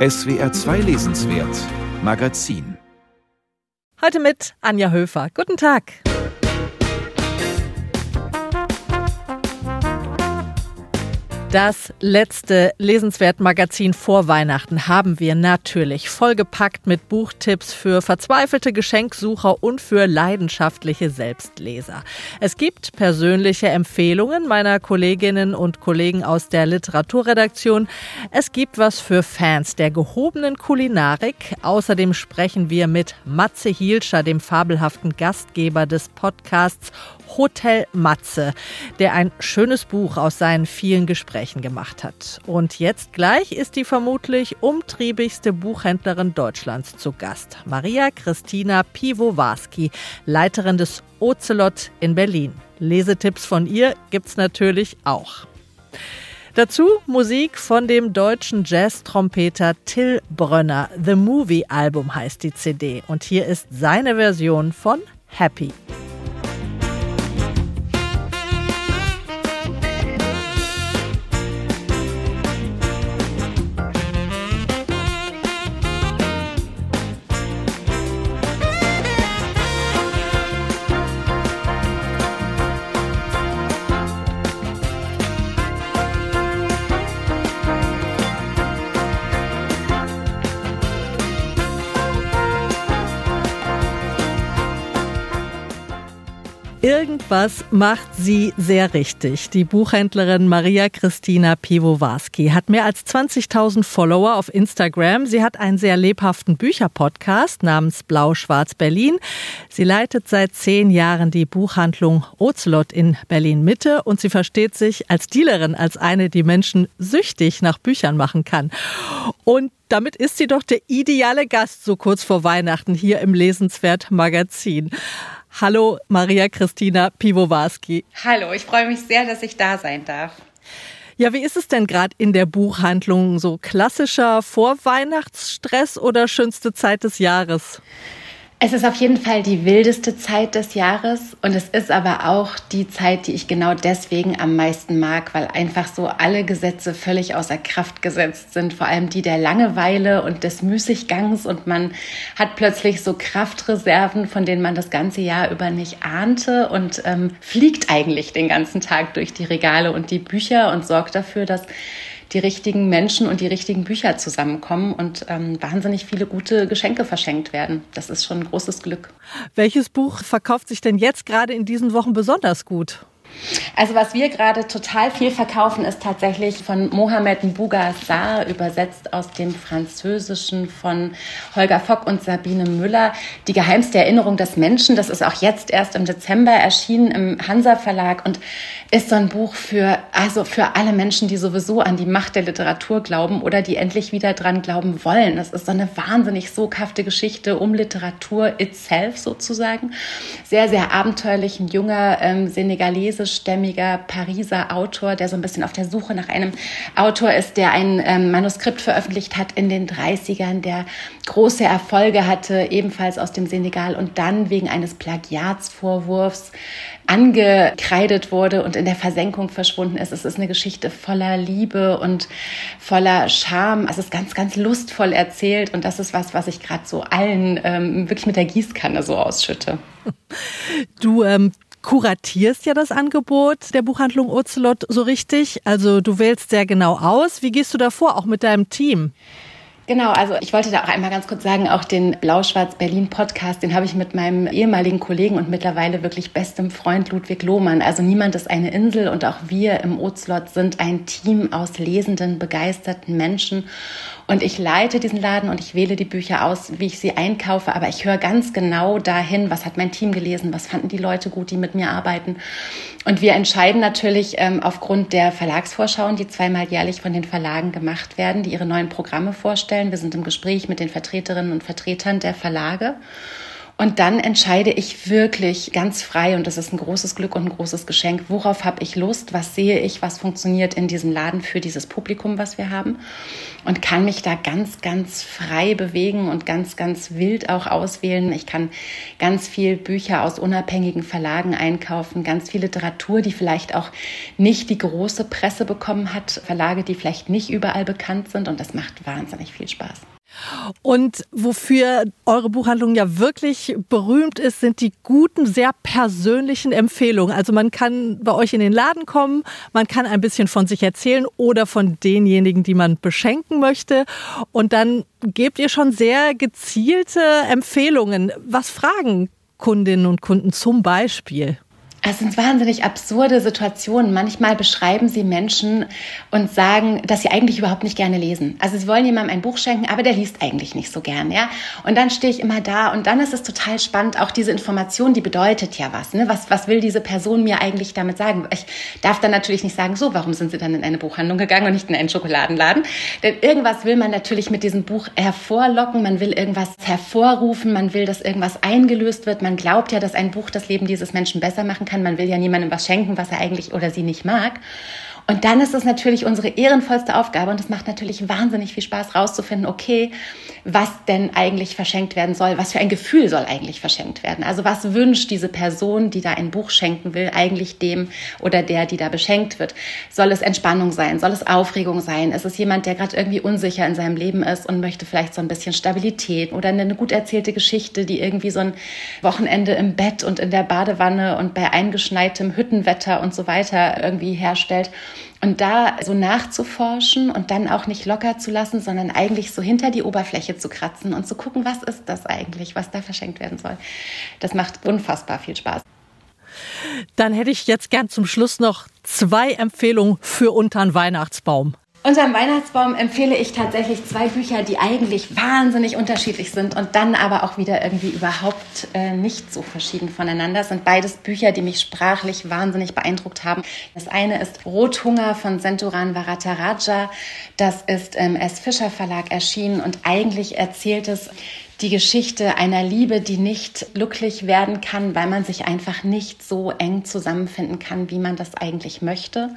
SWR 2 Lesenswert Magazin. Heute mit Anja Höfer. Guten Tag. Das letzte Lesenswert-Magazin vor Weihnachten haben wir natürlich vollgepackt mit Buchtipps für verzweifelte Geschenksucher und für leidenschaftliche Selbstleser. Es gibt persönliche Empfehlungen meiner Kolleginnen und Kollegen aus der Literaturredaktion. Es gibt was für Fans der gehobenen Kulinarik. Außerdem sprechen wir mit Matze Hielscher, dem fabelhaften Gastgeber des Podcasts Hotel Matze, der ein schönes Buch aus seinen vielen Gesprächen gemacht hat. Und jetzt gleich ist die vermutlich umtriebigste Buchhändlerin Deutschlands zu Gast. Maria Christina Piwowarski, Leiterin des Ocelot in Berlin. Lesetipps von ihr gibt's natürlich auch. Dazu Musik von dem deutschen Jazz-Trompeter Till Brönner. The Movie Album heißt die CD und hier ist seine Version von Happy. Irgendwas macht sie sehr richtig. Die Buchhändlerin Maria Christina Piwowarski hat mehr als 20.000 Follower auf Instagram. Sie hat einen sehr lebhaften Bücherpodcast namens Blau-Schwarz Berlin. Sie leitet seit zehn Jahren die Buchhandlung Ocelot in Berlin Mitte und sie versteht sich als Dealerin, als eine, die Menschen süchtig nach Büchern machen kann. Und damit ist sie doch der ideale Gast so kurz vor Weihnachten hier im Lesenswert Magazin. Hallo Maria Christina Piwowarski. Hallo, ich freue mich sehr, dass ich da sein darf. Ja, wie ist es denn gerade in der Buchhandlung? So klassischer Vorweihnachtsstress oder schönste Zeit des Jahres? Es ist auf jeden Fall die wildeste Zeit des Jahres und es ist aber auch die Zeit, die ich genau deswegen am meisten mag, weil einfach so alle Gesetze völlig außer Kraft gesetzt sind, vor allem die der Langeweile und des Müßiggangs und man hat plötzlich so Kraftreserven, von denen man das ganze Jahr über nicht ahnte und ähm, fliegt eigentlich den ganzen Tag durch die Regale und die Bücher und sorgt dafür, dass die richtigen Menschen und die richtigen Bücher zusammenkommen und ähm, wahnsinnig viele gute Geschenke verschenkt werden. Das ist schon ein großes Glück. Welches Buch verkauft sich denn jetzt gerade in diesen Wochen besonders gut? Also was wir gerade total viel verkaufen, ist tatsächlich von Mohamed Bougassar, übersetzt aus dem Französischen von Holger Fock und Sabine Müller. Die geheimste Erinnerung des Menschen, das ist auch jetzt erst im Dezember erschienen im Hansa Verlag und ist so ein Buch für, also für alle Menschen, die sowieso an die Macht der Literatur glauben oder die endlich wieder dran glauben wollen. Das ist so eine wahnsinnig soghafte Geschichte um Literatur itself sozusagen. Sehr, sehr abenteuerlich, ein junger ähm, senegalesischstämmiger Pariser Autor, der so ein bisschen auf der Suche nach einem Autor ist, der ein ähm, Manuskript veröffentlicht hat in den 30ern, der große Erfolge hatte, ebenfalls aus dem Senegal und dann wegen eines Plagiatsvorwurfs angekreidet wurde und in der Versenkung verschwunden ist. Es ist eine Geschichte voller Liebe und voller Charme. Es ist ganz, ganz lustvoll erzählt und das ist was, was ich gerade so allen ähm, wirklich mit der Gießkanne so ausschütte. Du ähm kuratierst ja das Angebot der Buchhandlung Ocelot so richtig. Also du wählst sehr genau aus. Wie gehst du davor, auch mit deinem Team? Genau, also ich wollte da auch einmal ganz kurz sagen, auch den Blau-Schwarz-Berlin-Podcast, den habe ich mit meinem ehemaligen Kollegen und mittlerweile wirklich bestem Freund Ludwig Lohmann. Also niemand ist eine Insel und auch wir im Ozlot sind ein Team aus lesenden, begeisterten Menschen. Und ich leite diesen Laden und ich wähle die Bücher aus, wie ich sie einkaufe. Aber ich höre ganz genau dahin, was hat mein Team gelesen, was fanden die Leute gut, die mit mir arbeiten. Und wir entscheiden natürlich ähm, aufgrund der Verlagsvorschauen, die zweimal jährlich von den Verlagen gemacht werden, die ihre neuen Programme vorstellen. Wir sind im Gespräch mit den Vertreterinnen und Vertretern der Verlage. Und dann entscheide ich wirklich ganz frei, und das ist ein großes Glück und ein großes Geschenk, worauf habe ich Lust, was sehe ich, was funktioniert in diesem Laden für dieses Publikum, was wir haben. Und kann mich da ganz, ganz frei bewegen und ganz, ganz wild auch auswählen. Ich kann ganz viel Bücher aus unabhängigen Verlagen einkaufen, ganz viel Literatur, die vielleicht auch nicht die große Presse bekommen hat, Verlage, die vielleicht nicht überall bekannt sind. Und das macht wahnsinnig viel Spaß. Und wofür eure Buchhandlung ja wirklich berühmt ist, sind die guten, sehr persönlichen Empfehlungen. Also man kann bei euch in den Laden kommen, man kann ein bisschen von sich erzählen oder von denjenigen, die man beschenken möchte. Und dann gebt ihr schon sehr gezielte Empfehlungen. Was fragen Kundinnen und Kunden zum Beispiel? Es sind wahnsinnig absurde Situationen. Manchmal beschreiben sie Menschen und sagen, dass sie eigentlich überhaupt nicht gerne lesen. Also sie wollen jemandem ein Buch schenken, aber der liest eigentlich nicht so gern, ja. Und dann stehe ich immer da und dann ist es total spannend. Auch diese Information, die bedeutet ja was. Ne? Was, was will diese Person mir eigentlich damit sagen? Ich darf dann natürlich nicht sagen, so, warum sind sie dann in eine Buchhandlung gegangen und nicht in einen Schokoladenladen? Denn irgendwas will man natürlich mit diesem Buch hervorlocken. Man will irgendwas hervorrufen. Man will, dass irgendwas eingelöst wird. Man glaubt ja, dass ein Buch das Leben dieses Menschen besser machen kann kann. Man will ja niemandem was schenken, was er eigentlich oder sie nicht mag. Und dann ist es natürlich unsere ehrenvollste Aufgabe und es macht natürlich wahnsinnig viel Spaß rauszufinden, okay, was denn eigentlich verschenkt werden soll, was für ein Gefühl soll eigentlich verschenkt werden. Also was wünscht diese Person, die da ein Buch schenken will, eigentlich dem oder der, die da beschenkt wird? Soll es Entspannung sein? Soll es Aufregung sein? Ist es jemand, der gerade irgendwie unsicher in seinem Leben ist und möchte vielleicht so ein bisschen Stabilität oder eine gut erzählte Geschichte, die irgendwie so ein Wochenende im Bett und in der Badewanne und bei eingeschneitem Hüttenwetter und so weiter irgendwie herstellt? Und da so nachzuforschen und dann auch nicht locker zu lassen, sondern eigentlich so hinter die Oberfläche zu kratzen und zu gucken, was ist das eigentlich, was da verschenkt werden soll. Das macht unfassbar viel Spaß. Dann hätte ich jetzt gern zum Schluss noch zwei Empfehlungen für untern Weihnachtsbaum. Unterm Weihnachtsbaum empfehle ich tatsächlich zwei Bücher, die eigentlich wahnsinnig unterschiedlich sind und dann aber auch wieder irgendwie überhaupt äh, nicht so verschieden voneinander. Das sind beides Bücher, die mich sprachlich wahnsinnig beeindruckt haben. Das eine ist Rothunger von Senturan Varataraja. Das ist im S. Fischer Verlag erschienen und eigentlich erzählt es die Geschichte einer Liebe, die nicht glücklich werden kann, weil man sich einfach nicht so eng zusammenfinden kann, wie man das eigentlich möchte.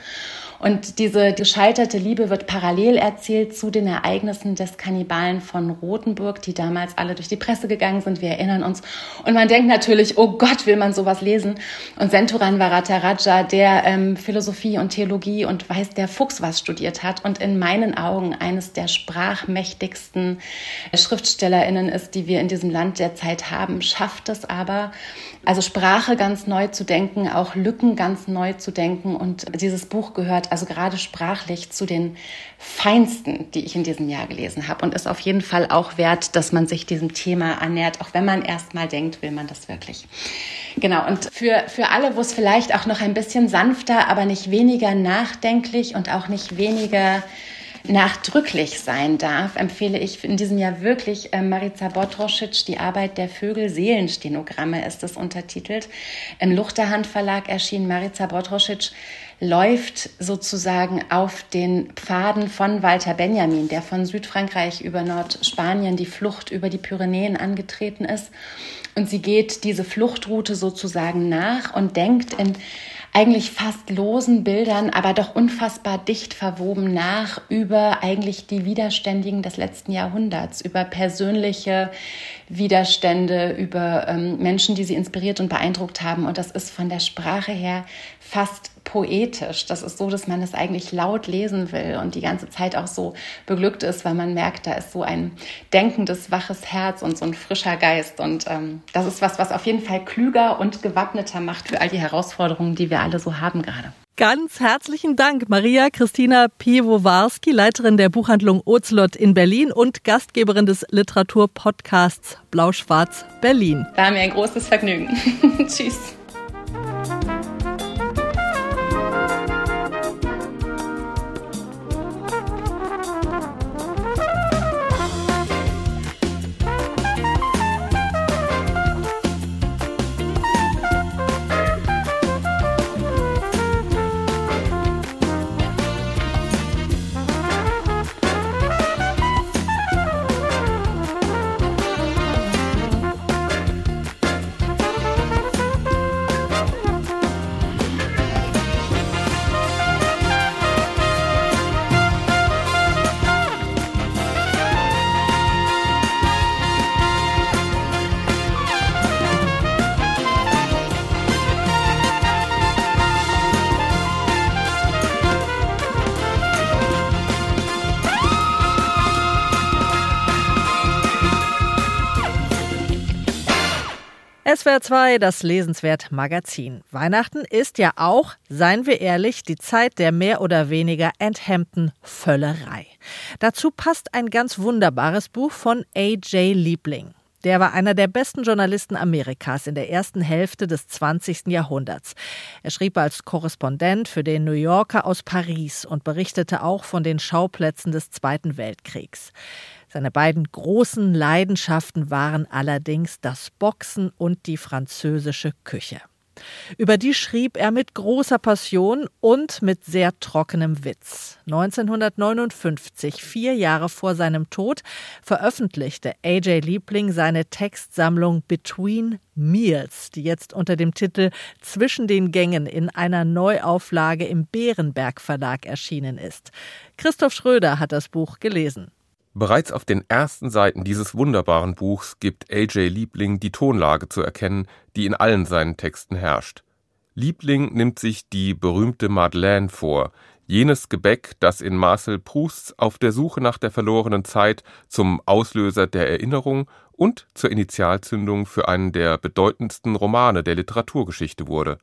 Und diese gescheiterte Liebe wird parallel erzählt zu den Ereignissen des Kannibalen von Rothenburg, die damals alle durch die Presse gegangen sind. Wir erinnern uns. Und man denkt natürlich, oh Gott, will man sowas lesen? Und Senturan Varataraja, der ähm, Philosophie und Theologie und weiß der Fuchs was studiert hat und in meinen Augen eines der sprachmächtigsten SchriftstellerInnen ist, die wir in diesem Land derzeit haben, schafft es aber, also Sprache ganz neu zu denken, auch Lücken ganz neu zu denken. Und dieses Buch gehört also gerade sprachlich zu den feinsten, die ich in diesem Jahr gelesen habe und ist auf jeden Fall auch wert, dass man sich diesem Thema annähert, auch wenn man erst mal denkt, will man das wirklich. Genau, und für, für alle, wo es vielleicht auch noch ein bisschen sanfter, aber nicht weniger nachdenklich und auch nicht weniger nachdrücklich sein darf, empfehle ich in diesem Jahr wirklich äh, Marica Botrosic, die Arbeit der Vögel, Seelenstenogramme ist es untertitelt. Im Luchterhand Verlag erschienen Marica Botrosic läuft sozusagen auf den Pfaden von Walter Benjamin, der von Südfrankreich über Nordspanien die Flucht über die Pyrenäen angetreten ist. Und sie geht diese Fluchtroute sozusagen nach und denkt in eigentlich fast losen Bildern, aber doch unfassbar dicht verwoben nach über eigentlich die Widerständigen des letzten Jahrhunderts, über persönliche Widerstände, über ähm, Menschen, die sie inspiriert und beeindruckt haben. Und das ist von der Sprache her fast poetisch. Das ist so, dass man es eigentlich laut lesen will und die ganze Zeit auch so beglückt ist, weil man merkt, da ist so ein denkendes, waches Herz und so ein frischer Geist. Und ähm, das ist was, was auf jeden Fall klüger und gewappneter macht für all die Herausforderungen, die wir alle so haben gerade. Ganz herzlichen Dank, Maria Christina Piwowarski, Leiterin der Buchhandlung Ozelot in Berlin und Gastgeberin des Literaturpodcasts Blau-Schwarz Berlin. War mir ein großes Vergnügen. Tschüss. SWR 2, das Lesenswert Magazin. Weihnachten ist ja auch, seien wir ehrlich, die Zeit der mehr oder weniger enthemmten Völlerei. Dazu passt ein ganz wunderbares Buch von A.J. Liebling. Der war einer der besten Journalisten Amerikas in der ersten Hälfte des 20. Jahrhunderts. Er schrieb als Korrespondent für den New Yorker aus Paris und berichtete auch von den Schauplätzen des Zweiten Weltkriegs. Seine beiden großen Leidenschaften waren allerdings das Boxen und die französische Küche. Über die schrieb er mit großer Passion und mit sehr trockenem Witz. 1959, vier Jahre vor seinem Tod, veröffentlichte A.J. Liebling seine Textsammlung Between Meals, die jetzt unter dem Titel Zwischen den Gängen in einer Neuauflage im Bärenberg Verlag erschienen ist. Christoph Schröder hat das Buch gelesen. Bereits auf den ersten Seiten dieses wunderbaren Buchs gibt A.J. Liebling die Tonlage zu erkennen, die in allen seinen Texten herrscht. Liebling nimmt sich die berühmte Madeleine vor, jenes Gebäck, das in Marcel Prousts Auf der Suche nach der verlorenen Zeit zum Auslöser der Erinnerung und zur Initialzündung für einen der bedeutendsten Romane der Literaturgeschichte wurde.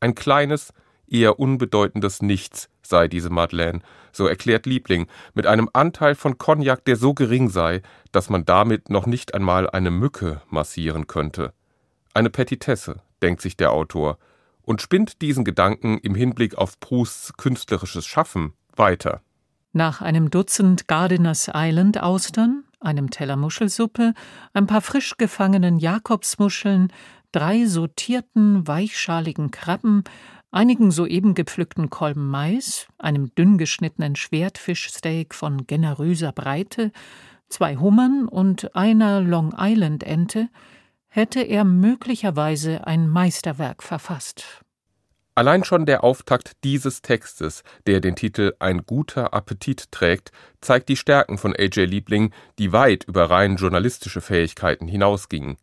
Ein kleines, eher unbedeutendes Nichts sei diese Madeleine, so erklärt Liebling, mit einem Anteil von Cognac, der so gering sei, dass man damit noch nicht einmal eine Mücke massieren könnte. Eine Petitesse, denkt sich der Autor, und spinnt diesen Gedanken im Hinblick auf Prousts künstlerisches Schaffen weiter. Nach einem Dutzend Gardeners Island Austern, einem Teller Muschelsuppe, ein paar frisch gefangenen Jakobsmuscheln, drei sortierten, weichschaligen Krabben, einigen soeben gepflückten Kolben Mais, einem dünn geschnittenen Schwertfischsteak von generöser Breite, zwei Hummern und einer Long Island Ente, hätte er möglicherweise ein Meisterwerk verfasst. Allein schon der Auftakt dieses Textes, der den Titel Ein guter Appetit trägt, zeigt die Stärken von A.J. Liebling, die weit über rein journalistische Fähigkeiten hinausgingen.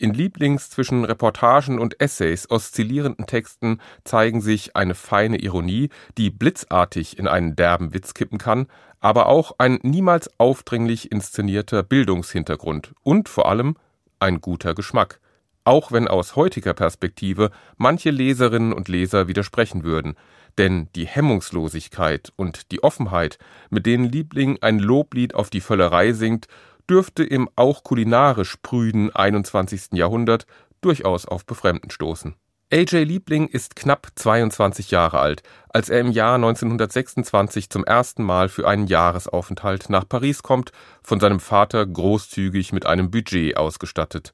In Lieblings zwischen Reportagen und Essays oszillierenden Texten zeigen sich eine feine Ironie, die blitzartig in einen derben Witz kippen kann, aber auch ein niemals aufdringlich inszenierter Bildungshintergrund und vor allem ein guter Geschmack, auch wenn aus heutiger Perspektive manche Leserinnen und Leser widersprechen würden, denn die Hemmungslosigkeit und die Offenheit, mit denen Liebling ein Loblied auf die Völlerei singt, dürfte im auch kulinarisch prüden 21. Jahrhundert durchaus auf Befremden stoßen. A.J. Liebling ist knapp 22 Jahre alt, als er im Jahr 1926 zum ersten Mal für einen Jahresaufenthalt nach Paris kommt, von seinem Vater großzügig mit einem Budget ausgestattet.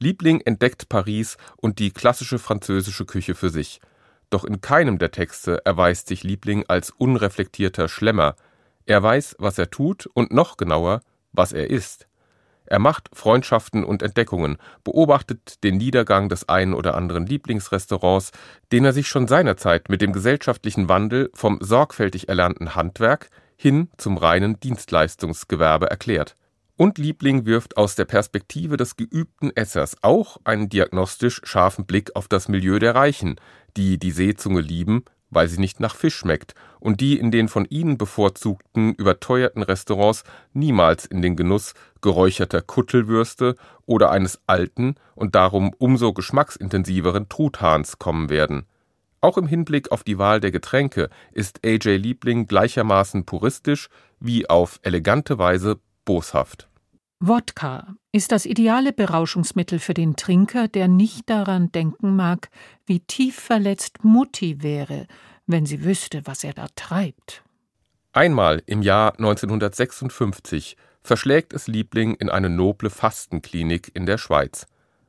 Liebling entdeckt Paris und die klassische französische Küche für sich. Doch in keinem der Texte erweist sich Liebling als unreflektierter Schlemmer. Er weiß, was er tut und noch genauer, was er ist. Er macht Freundschaften und Entdeckungen, beobachtet den Niedergang des einen oder anderen Lieblingsrestaurants, den er sich schon seinerzeit mit dem gesellschaftlichen Wandel vom sorgfältig erlernten Handwerk hin zum reinen Dienstleistungsgewerbe erklärt. Und Liebling wirft aus der Perspektive des geübten Essers auch einen diagnostisch scharfen Blick auf das Milieu der Reichen, die die Seezunge lieben, weil sie nicht nach Fisch schmeckt und die in den von ihnen bevorzugten überteuerten Restaurants niemals in den Genuss geräucherter Kuttelwürste oder eines alten und darum umso geschmacksintensiveren Truthahns kommen werden. Auch im Hinblick auf die Wahl der Getränke ist A.J. Liebling gleichermaßen puristisch wie auf elegante Weise boshaft. Wodka ist das ideale Berauschungsmittel für den Trinker, der nicht daran denken mag, wie tief verletzt Mutti wäre, wenn sie wüsste, was er da treibt. Einmal im Jahr 1956 verschlägt es Liebling in eine noble Fastenklinik in der Schweiz.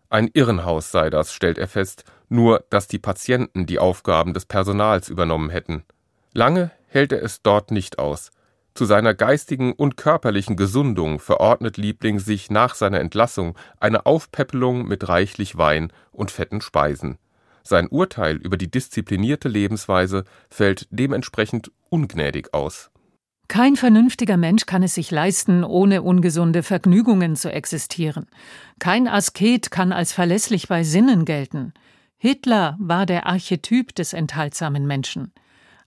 Ein Irrenhaus sei das, stellt er fest, nur dass die Patienten die Aufgaben des Personals übernommen hätten. Lange hält er es dort nicht aus. Zu seiner geistigen und körperlichen Gesundung verordnet Liebling sich nach seiner Entlassung eine Aufpäppelung mit reichlich Wein und fetten Speisen. Sein Urteil über die disziplinierte Lebensweise fällt dementsprechend ungnädig aus. Kein vernünftiger Mensch kann es sich leisten, ohne ungesunde Vergnügungen zu existieren. Kein Asket kann als verlässlich bei Sinnen gelten. Hitler war der Archetyp des enthaltsamen Menschen.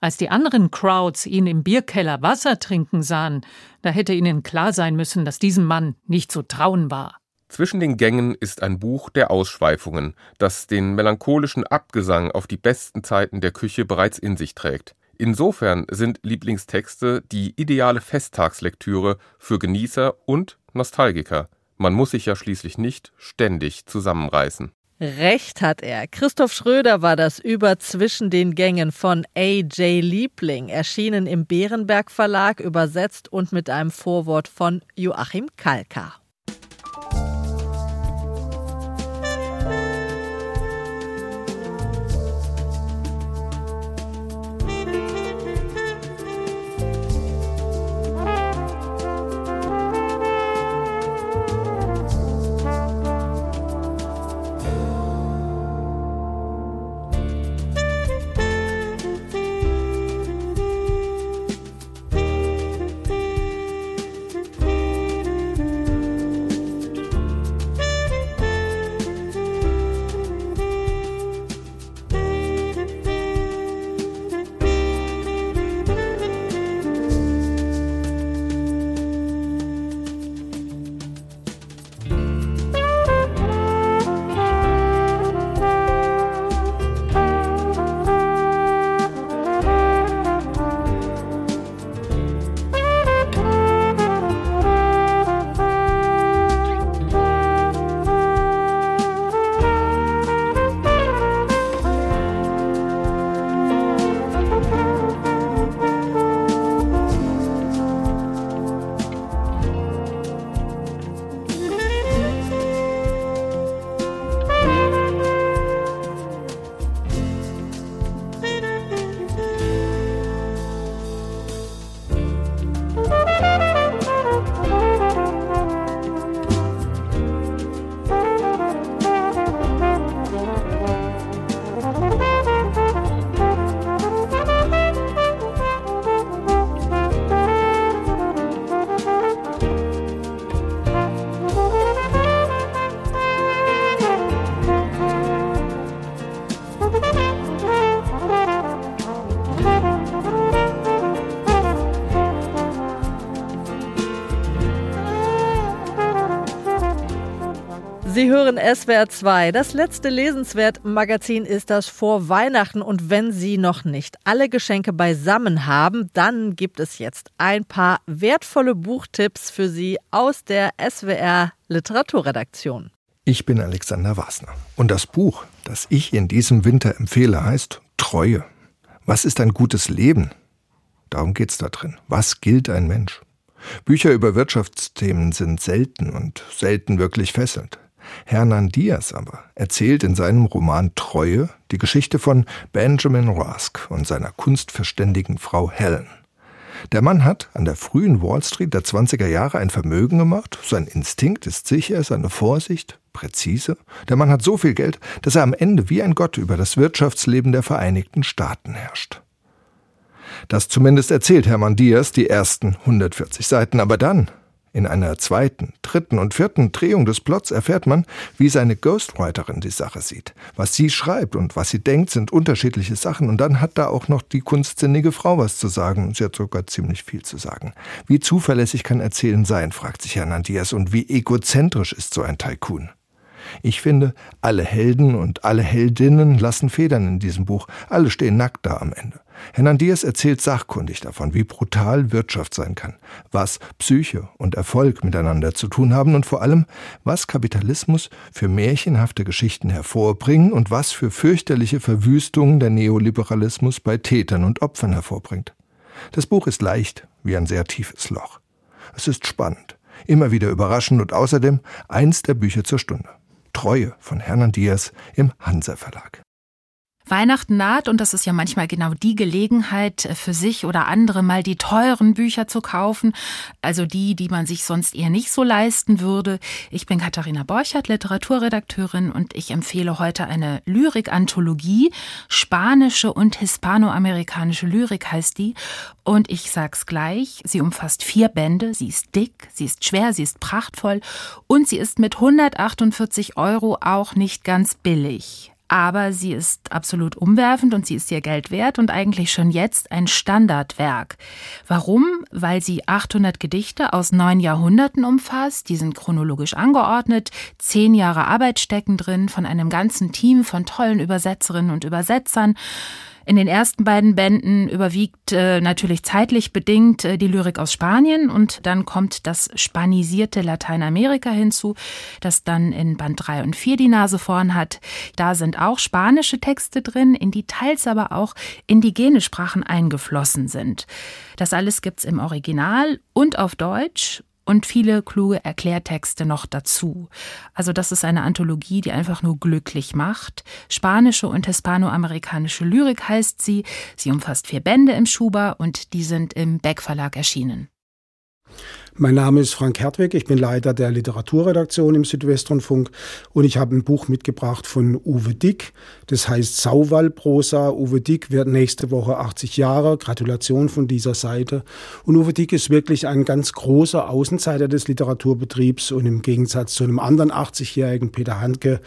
Als die anderen Crowds ihn im Bierkeller Wasser trinken sahen, da hätte ihnen klar sein müssen, dass diesem Mann nicht zu trauen war. Zwischen den Gängen ist ein Buch der Ausschweifungen, das den melancholischen Abgesang auf die besten Zeiten der Küche bereits in sich trägt. Insofern sind Lieblingstexte die ideale Festtagslektüre für Genießer und Nostalgiker. Man muss sich ja schließlich nicht ständig zusammenreißen. Recht hat er. Christoph Schröder war das über Zwischen den Gängen von A.J. Liebling, erschienen im Bärenberg Verlag, übersetzt und mit einem Vorwort von Joachim Kalkar. Hören SWR 2. Das letzte Lesenswert-Magazin ist das vor Weihnachten. Und wenn Sie noch nicht alle Geschenke beisammen haben, dann gibt es jetzt ein paar wertvolle Buchtipps für Sie aus der SWR Literaturredaktion. Ich bin Alexander Wasner. Und das Buch, das ich in diesem Winter empfehle, heißt Treue. Was ist ein gutes Leben? Darum geht's da drin. Was gilt ein Mensch? Bücher über Wirtschaftsthemen sind selten und selten wirklich fesselnd. Hernan Diaz aber erzählt in seinem Roman Treue die Geschichte von Benjamin Rask und seiner kunstverständigen Frau Helen. Der Mann hat an der frühen Wall Street der 20er Jahre ein Vermögen gemacht, sein Instinkt ist sicher, seine Vorsicht präzise. Der Mann hat so viel Geld, dass er am Ende wie ein Gott über das Wirtschaftsleben der Vereinigten Staaten herrscht. Das zumindest erzählt Hermann Diaz die ersten 140 Seiten, aber dann in einer zweiten, dritten und vierten Drehung des Plots erfährt man, wie seine Ghostwriterin die Sache sieht. Was sie schreibt und was sie denkt, sind unterschiedliche Sachen. Und dann hat da auch noch die kunstsinnige Frau was zu sagen. Sie hat sogar ziemlich viel zu sagen. Wie zuverlässig kann Erzählen sein, fragt sich Herrn Diaz. Und wie egozentrisch ist so ein Tycoon? Ich finde, alle Helden und alle Heldinnen lassen Federn in diesem Buch. Alle stehen nackt da am Ende. Hernandez erzählt sachkundig davon, wie brutal Wirtschaft sein kann, was Psyche und Erfolg miteinander zu tun haben und vor allem, was Kapitalismus für märchenhafte Geschichten hervorbringen und was für fürchterliche Verwüstungen der Neoliberalismus bei Tätern und Opfern hervorbringt. Das Buch ist leicht wie ein sehr tiefes Loch. Es ist spannend, immer wieder überraschend und außerdem eins der Bücher zur Stunde. Treue von Hernan Diaz im Hansa Verlag. Weihnachten naht und das ist ja manchmal genau die Gelegenheit äh, für sich oder andere mal die teuren Bücher zu kaufen, also die, die man sich sonst eher nicht so leisten würde. Ich bin Katharina Borchert, Literaturredakteurin und ich empfehle heute eine Lyrik-Anthologie. Spanische und hispanoamerikanische Lyrik heißt die und ich sag's gleich, sie umfasst vier Bände, sie ist dick, sie ist schwer, sie ist prachtvoll und sie ist mit 148 Euro auch nicht ganz billig. Aber sie ist absolut umwerfend und sie ist ihr Geld wert und eigentlich schon jetzt ein Standardwerk. Warum? Weil sie 800 Gedichte aus neun Jahrhunderten umfasst, die sind chronologisch angeordnet, zehn Jahre Arbeit stecken drin von einem ganzen Team von tollen Übersetzerinnen und Übersetzern. In den ersten beiden Bänden überwiegt äh, natürlich zeitlich bedingt äh, die Lyrik aus Spanien und dann kommt das spanisierte Lateinamerika hinzu, das dann in Band 3 und 4 die Nase vorn hat. Da sind auch spanische Texte drin, in die teils aber auch indigene Sprachen eingeflossen sind. Das alles gibt's im Original und auf Deutsch und viele kluge Erklärtexte noch dazu. Also das ist eine Anthologie, die einfach nur glücklich macht. Spanische und hispanoamerikanische Lyrik heißt sie. Sie umfasst vier Bände im Schuber und die sind im Beck Verlag erschienen. Mein Name ist Frank Hertwig, ich bin Leiter der Literaturredaktion im Südwestrundfunk und ich habe ein Buch mitgebracht von Uwe Dick, das heißt Sauwallprosa. Uwe Dick wird nächste Woche 80 Jahre, Gratulation von dieser Seite. Und Uwe Dick ist wirklich ein ganz großer Außenseiter des Literaturbetriebs und im Gegensatz zu einem anderen 80-jährigen Peter Handke,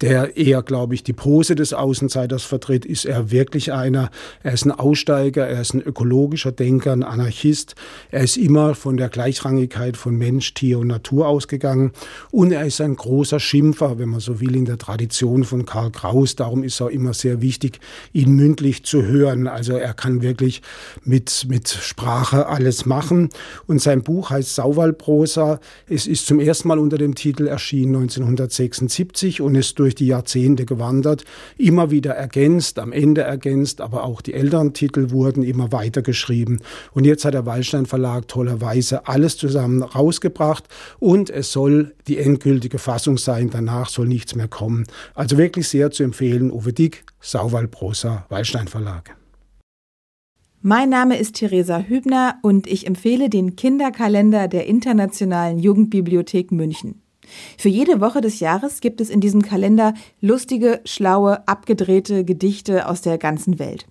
der eher, glaube ich, die Pose des Außenseiters vertritt, ist er wirklich einer. Er ist ein Aussteiger, er ist ein ökologischer Denker, ein Anarchist. Er ist immer von der Gleichrangigkeit Unabhängigkeit von Mensch, Tier und Natur ausgegangen. Und er ist ein großer Schimpfer, wenn man so will, in der Tradition von Karl Kraus. Darum ist er immer sehr wichtig, ihn mündlich zu hören. Also er kann wirklich mit, mit Sprache alles machen. Und sein Buch heißt Sauwallprosa. Es ist zum ersten Mal unter dem Titel erschienen 1976 und ist durch die Jahrzehnte gewandert, immer wieder ergänzt, am Ende ergänzt, aber auch die älteren Titel wurden immer weiter geschrieben. Und jetzt hat der Wallstein Verlag tollerweise alles zusammen rausgebracht und es soll die endgültige Fassung sein. Danach soll nichts mehr kommen. Also wirklich sehr zu empfehlen. Uwe Dick, Sauwald-Prosa, Wallstein Verlag. Mein Name ist Theresa Hübner und ich empfehle den Kinderkalender der Internationalen Jugendbibliothek München. Für jede Woche des Jahres gibt es in diesem Kalender lustige, schlaue, abgedrehte Gedichte aus der ganzen Welt.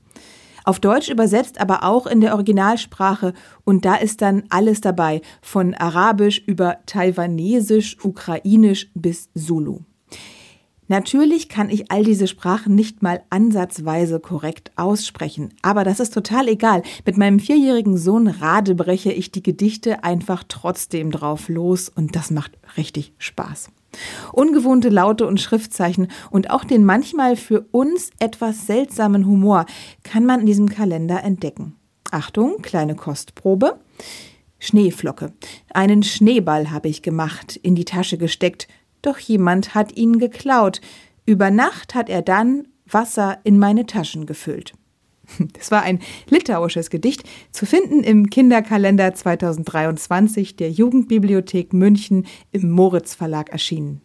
Auf Deutsch übersetzt, aber auch in der Originalsprache. Und da ist dann alles dabei, von Arabisch über Taiwanesisch, Ukrainisch bis Zulu. Natürlich kann ich all diese Sprachen nicht mal ansatzweise korrekt aussprechen, aber das ist total egal. Mit meinem vierjährigen Sohn Rade breche ich die Gedichte einfach trotzdem drauf los und das macht richtig Spaß. Ungewohnte Laute und Schriftzeichen und auch den manchmal für uns etwas seltsamen Humor kann man in diesem Kalender entdecken. Achtung, kleine Kostprobe. Schneeflocke. Einen Schneeball habe ich gemacht, in die Tasche gesteckt, doch jemand hat ihn geklaut. Über Nacht hat er dann Wasser in meine Taschen gefüllt. Das war ein litauisches Gedicht, zu finden im Kinderkalender 2023 der Jugendbibliothek München im Moritz Verlag erschienen.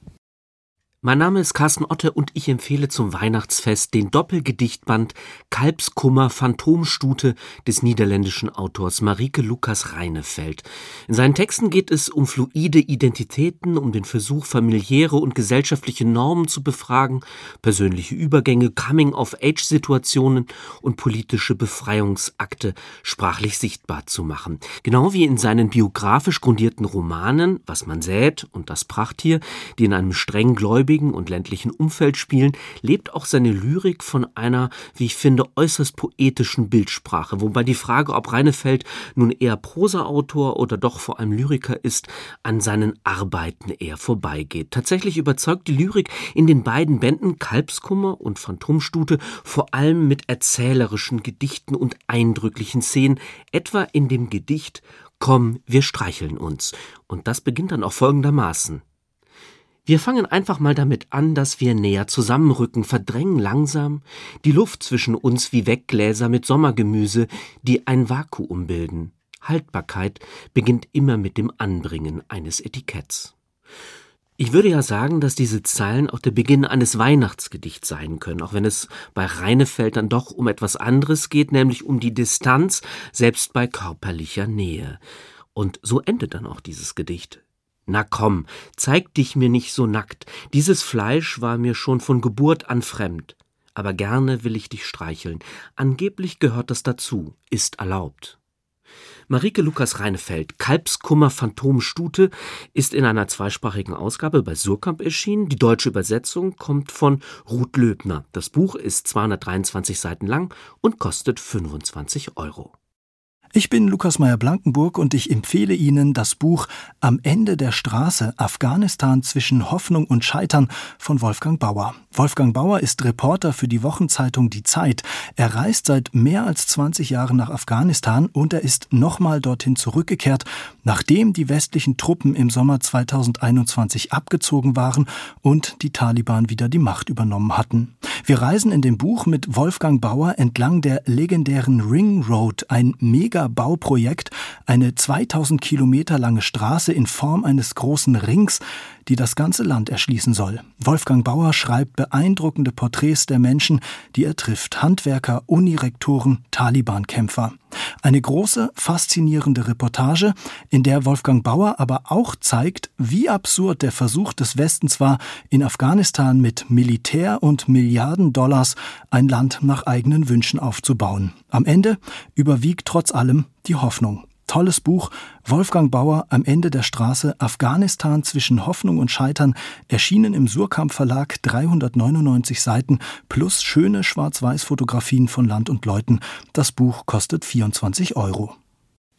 Mein Name ist Carsten Otte und ich empfehle zum Weihnachtsfest den Doppelgedichtband Kalbskummer Phantomstute des niederländischen Autors Marike Lukas Reinefeld. In seinen Texten geht es um fluide Identitäten, um den Versuch, familiäre und gesellschaftliche Normen zu befragen, persönliche Übergänge, Coming-of-Age-Situationen und politische Befreiungsakte sprachlich sichtbar zu machen. Genau wie in seinen biografisch grundierten Romanen Was man sät und Das Prachttier, die in einem streng gläubigen gläubigen und ländlichen Umfeld spielen, lebt auch seine Lyrik von einer, wie ich finde, äußerst poetischen Bildsprache, wobei die Frage, ob Reinefeld nun eher Prosaautor oder doch vor allem Lyriker ist, an seinen Arbeiten eher vorbeigeht. Tatsächlich überzeugt die Lyrik in den beiden Bänden Kalbskummer und Phantomstute vor allem mit erzählerischen Gedichten und eindrücklichen Szenen, etwa in dem Gedicht Komm, wir streicheln uns. Und das beginnt dann auch folgendermaßen. Wir fangen einfach mal damit an, dass wir näher zusammenrücken, verdrängen langsam die Luft zwischen uns wie Weggläser mit Sommergemüse, die ein Vakuum bilden. Haltbarkeit beginnt immer mit dem Anbringen eines Etiketts. Ich würde ja sagen, dass diese Zeilen auch der Beginn eines Weihnachtsgedichts sein können, auch wenn es bei Reinefeld dann doch um etwas anderes geht, nämlich um die Distanz, selbst bei körperlicher Nähe. Und so endet dann auch dieses Gedicht. Na komm, zeig dich mir nicht so nackt. Dieses Fleisch war mir schon von Geburt an fremd. Aber gerne will ich dich streicheln. Angeblich gehört das dazu, ist erlaubt. Marike Lukas Reinefeld, Kalbskummer Phantomstute, ist in einer zweisprachigen Ausgabe bei Surkamp erschienen. Die deutsche Übersetzung kommt von Ruth Löbner. Das Buch ist 223 Seiten lang und kostet 25 Euro. Ich bin Lukas Meyer-Blankenburg und ich empfehle Ihnen das Buch Am Ende der Straße Afghanistan zwischen Hoffnung und Scheitern von Wolfgang Bauer. Wolfgang Bauer ist Reporter für die Wochenzeitung Die Zeit. Er reist seit mehr als 20 Jahren nach Afghanistan und er ist nochmal dorthin zurückgekehrt, nachdem die westlichen Truppen im Sommer 2021 abgezogen waren und die Taliban wieder die Macht übernommen hatten. Wir reisen in dem Buch mit Wolfgang Bauer entlang der legendären Ring Road, ein mega Bauprojekt, eine 2000 Kilometer lange Straße in Form eines großen Rings, die das ganze Land erschließen soll. Wolfgang Bauer schreibt beeindruckende Porträts der Menschen, die er trifft. Handwerker, Unirektoren, Taliban-Kämpfer. Eine große, faszinierende Reportage, in der Wolfgang Bauer aber auch zeigt, wie absurd der Versuch des Westens war, in Afghanistan mit Militär und Milliarden Dollars ein Land nach eigenen Wünschen aufzubauen. Am Ende überwiegt trotz allem die Hoffnung. Tolles Buch. Wolfgang Bauer am Ende der Straße Afghanistan zwischen Hoffnung und Scheitern erschienen im Surkamp Verlag 399 Seiten plus schöne Schwarz-Weiß-Fotografien von Land und Leuten. Das Buch kostet 24 Euro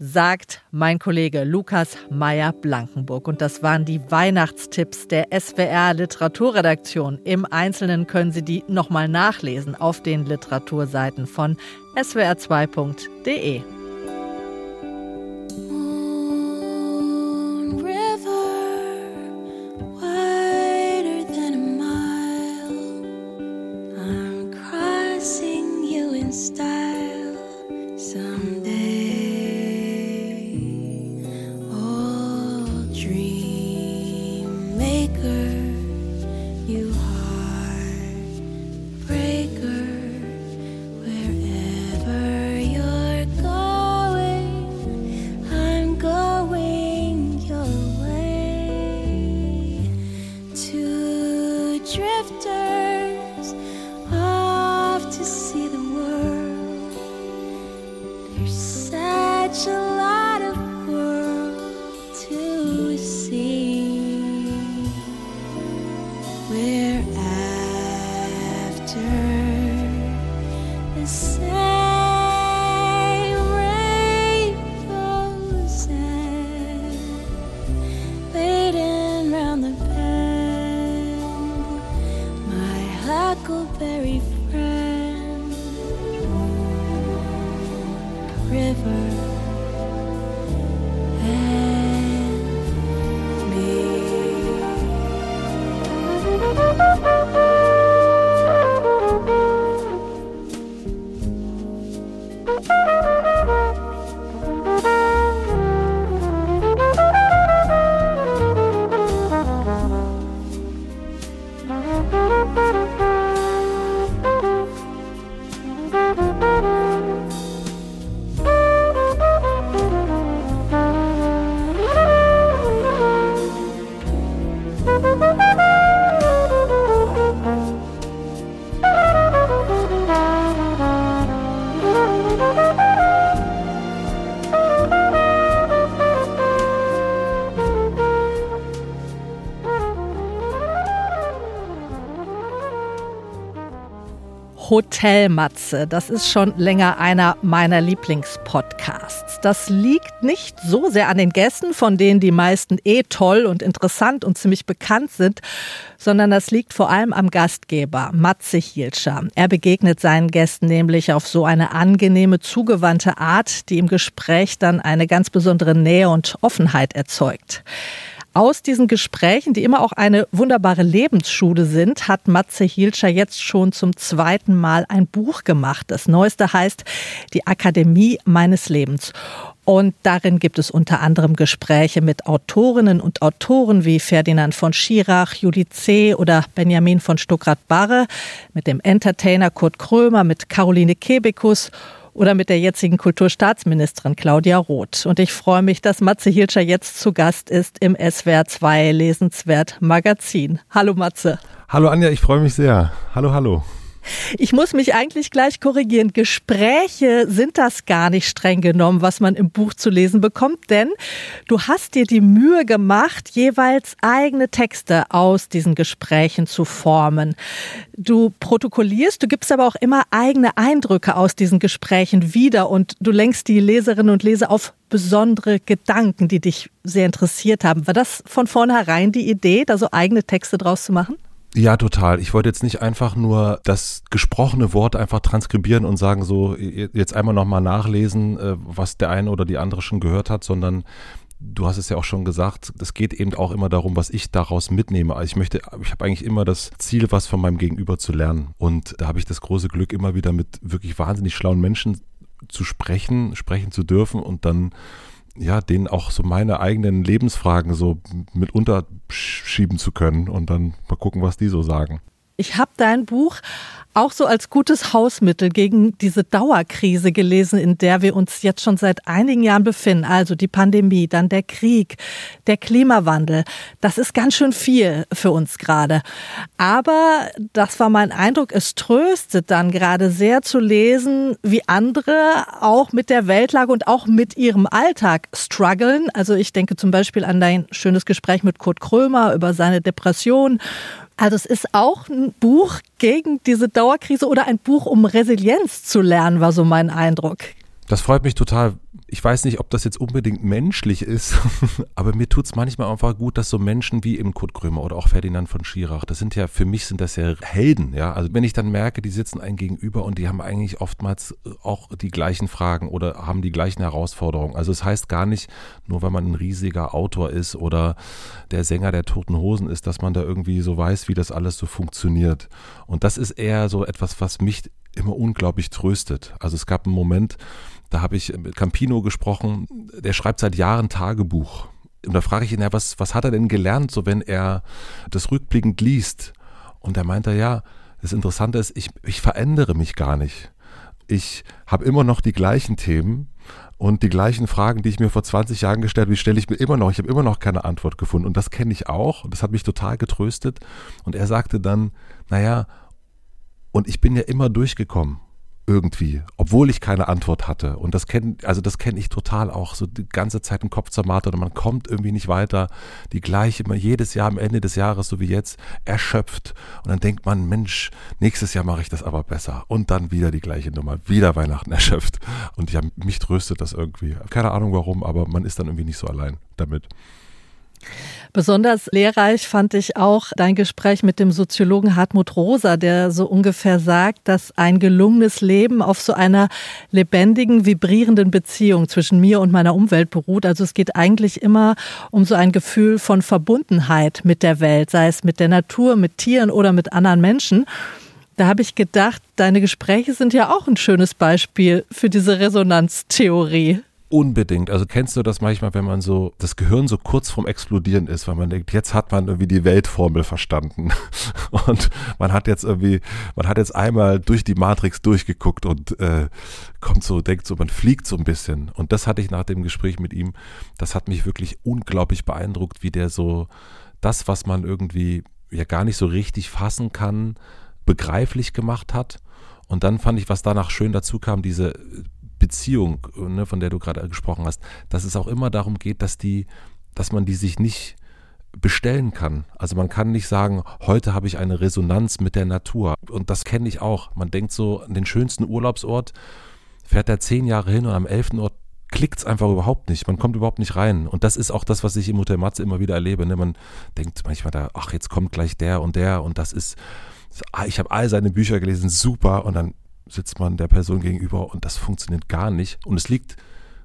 sagt mein Kollege Lukas Meyer-Blankenburg. Und das waren die Weihnachtstipps der SWR Literaturredaktion. Im Einzelnen können Sie die nochmal nachlesen auf den Literaturseiten von swr2.de. Hotel Matze. Das ist schon länger einer meiner Lieblingspodcasts. Das liegt nicht so sehr an den Gästen, von denen die meisten eh toll und interessant und ziemlich bekannt sind, sondern das liegt vor allem am Gastgeber, Matze Hielscher. Er begegnet seinen Gästen nämlich auf so eine angenehme, zugewandte Art, die im Gespräch dann eine ganz besondere Nähe und Offenheit erzeugt. Aus diesen Gesprächen, die immer auch eine wunderbare Lebensschule sind, hat Matze Hielscher jetzt schon zum zweiten Mal ein Buch gemacht. Das neueste heißt Die Akademie meines Lebens. Und darin gibt es unter anderem Gespräche mit Autorinnen und Autoren wie Ferdinand von Schirach, Judith C. oder Benjamin von Stuckrad-Barre, mit dem Entertainer Kurt Krömer, mit Caroline Kebekus oder mit der jetzigen Kulturstaatsministerin Claudia Roth. Und ich freue mich, dass Matze Hilscher jetzt zu Gast ist im SWR 2 Lesenswert Magazin. Hallo Matze. Hallo Anja, ich freue mich sehr. Hallo, hallo. Ich muss mich eigentlich gleich korrigieren. Gespräche sind das gar nicht streng genommen, was man im Buch zu lesen bekommt, denn du hast dir die Mühe gemacht, jeweils eigene Texte aus diesen Gesprächen zu formen. Du protokollierst, du gibst aber auch immer eigene Eindrücke aus diesen Gesprächen wieder und du lenkst die Leserinnen und Leser auf besondere Gedanken, die dich sehr interessiert haben. War das von vornherein die Idee, da so eigene Texte draus zu machen? Ja, total. Ich wollte jetzt nicht einfach nur das gesprochene Wort einfach transkribieren und sagen, so jetzt einmal nochmal nachlesen, äh, was der eine oder die andere schon gehört hat, sondern du hast es ja auch schon gesagt, es geht eben auch immer darum, was ich daraus mitnehme. Also ich möchte, ich habe eigentlich immer das Ziel, was von meinem Gegenüber zu lernen. Und da habe ich das große Glück, immer wieder mit wirklich wahnsinnig schlauen Menschen zu sprechen, sprechen zu dürfen und dann ja, denen auch so meine eigenen Lebensfragen so mit unterschieben zu können und dann mal gucken, was die so sagen. Ich habe dein Buch auch so als gutes Hausmittel gegen diese Dauerkrise gelesen, in der wir uns jetzt schon seit einigen Jahren befinden. Also die Pandemie, dann der Krieg, der Klimawandel. Das ist ganz schön viel für uns gerade. Aber das war mein Eindruck, es tröstet dann gerade sehr zu lesen, wie andere auch mit der Weltlage und auch mit ihrem Alltag strugglen. Also ich denke zum Beispiel an dein schönes Gespräch mit Kurt Krömer über seine Depression also es ist auch ein Buch gegen diese Dauerkrise oder ein Buch, um Resilienz zu lernen, war so mein Eindruck. Das freut mich total, ich weiß nicht, ob das jetzt unbedingt menschlich ist, aber mir tut es manchmal einfach gut, dass so Menschen wie eben Kurt Krömer oder auch Ferdinand von Schirach, das sind ja, für mich sind das ja Helden, ja. Also wenn ich dann merke, die sitzen einem gegenüber und die haben eigentlich oftmals äh, auch die gleichen Fragen oder haben die gleichen Herausforderungen. Also es das heißt gar nicht, nur weil man ein riesiger Autor ist oder der Sänger der Toten Hosen ist, dass man da irgendwie so weiß, wie das alles so funktioniert. Und das ist eher so etwas, was mich immer unglaublich tröstet. Also es gab einen Moment, da habe ich mit Campino gesprochen, der schreibt seit Jahren Tagebuch. Und da frage ich ihn, ja, was, was hat er denn gelernt, so wenn er das rückblickend liest? Und er meinte, ja, das Interessante ist, ich, ich verändere mich gar nicht. Ich habe immer noch die gleichen Themen und die gleichen Fragen, die ich mir vor 20 Jahren gestellt habe, die stelle ich mir immer noch. Ich habe immer noch keine Antwort gefunden. Und das kenne ich auch. Das hat mich total getröstet. Und er sagte dann, naja, und ich bin ja immer durchgekommen irgendwie, obwohl ich keine Antwort hatte. Und das kenne, also das kenne ich total auch, so die ganze Zeit im Kopf zermartert und man kommt irgendwie nicht weiter. Die gleiche, immer jedes Jahr am Ende des Jahres, so wie jetzt, erschöpft. Und dann denkt man, Mensch, nächstes Jahr mache ich das aber besser. Und dann wieder die gleiche Nummer, wieder Weihnachten erschöpft. Und ja, mich tröstet das irgendwie. Keine Ahnung warum, aber man ist dann irgendwie nicht so allein damit. Besonders lehrreich fand ich auch dein Gespräch mit dem Soziologen Hartmut Rosa, der so ungefähr sagt, dass ein gelungenes Leben auf so einer lebendigen, vibrierenden Beziehung zwischen mir und meiner Umwelt beruht. Also es geht eigentlich immer um so ein Gefühl von Verbundenheit mit der Welt, sei es mit der Natur, mit Tieren oder mit anderen Menschen. Da habe ich gedacht, deine Gespräche sind ja auch ein schönes Beispiel für diese Resonanztheorie. Unbedingt. Also kennst du das manchmal, wenn man so, das Gehirn so kurz vorm Explodieren ist, weil man denkt, jetzt hat man irgendwie die Weltformel verstanden. Und man hat jetzt irgendwie, man hat jetzt einmal durch die Matrix durchgeguckt und äh, kommt so, denkt so, man fliegt so ein bisschen. Und das hatte ich nach dem Gespräch mit ihm, das hat mich wirklich unglaublich beeindruckt, wie der so das, was man irgendwie ja gar nicht so richtig fassen kann, begreiflich gemacht hat. Und dann fand ich, was danach schön dazu kam, diese Beziehung, ne, von der du gerade gesprochen hast, dass es auch immer darum geht, dass die, dass man die sich nicht bestellen kann. Also man kann nicht sagen, heute habe ich eine Resonanz mit der Natur. Und das kenne ich auch. Man denkt so, an den schönsten Urlaubsort fährt er zehn Jahre hin und am elften Ort klickt es einfach überhaupt nicht. Man kommt überhaupt nicht rein. Und das ist auch das, was ich im Hotel Matze immer wieder erlebe. Ne? Man denkt manchmal da, ach, jetzt kommt gleich der und der und das ist, ich habe all seine Bücher gelesen, super. Und dann sitzt man der Person gegenüber und das funktioniert gar nicht. Und es liegt,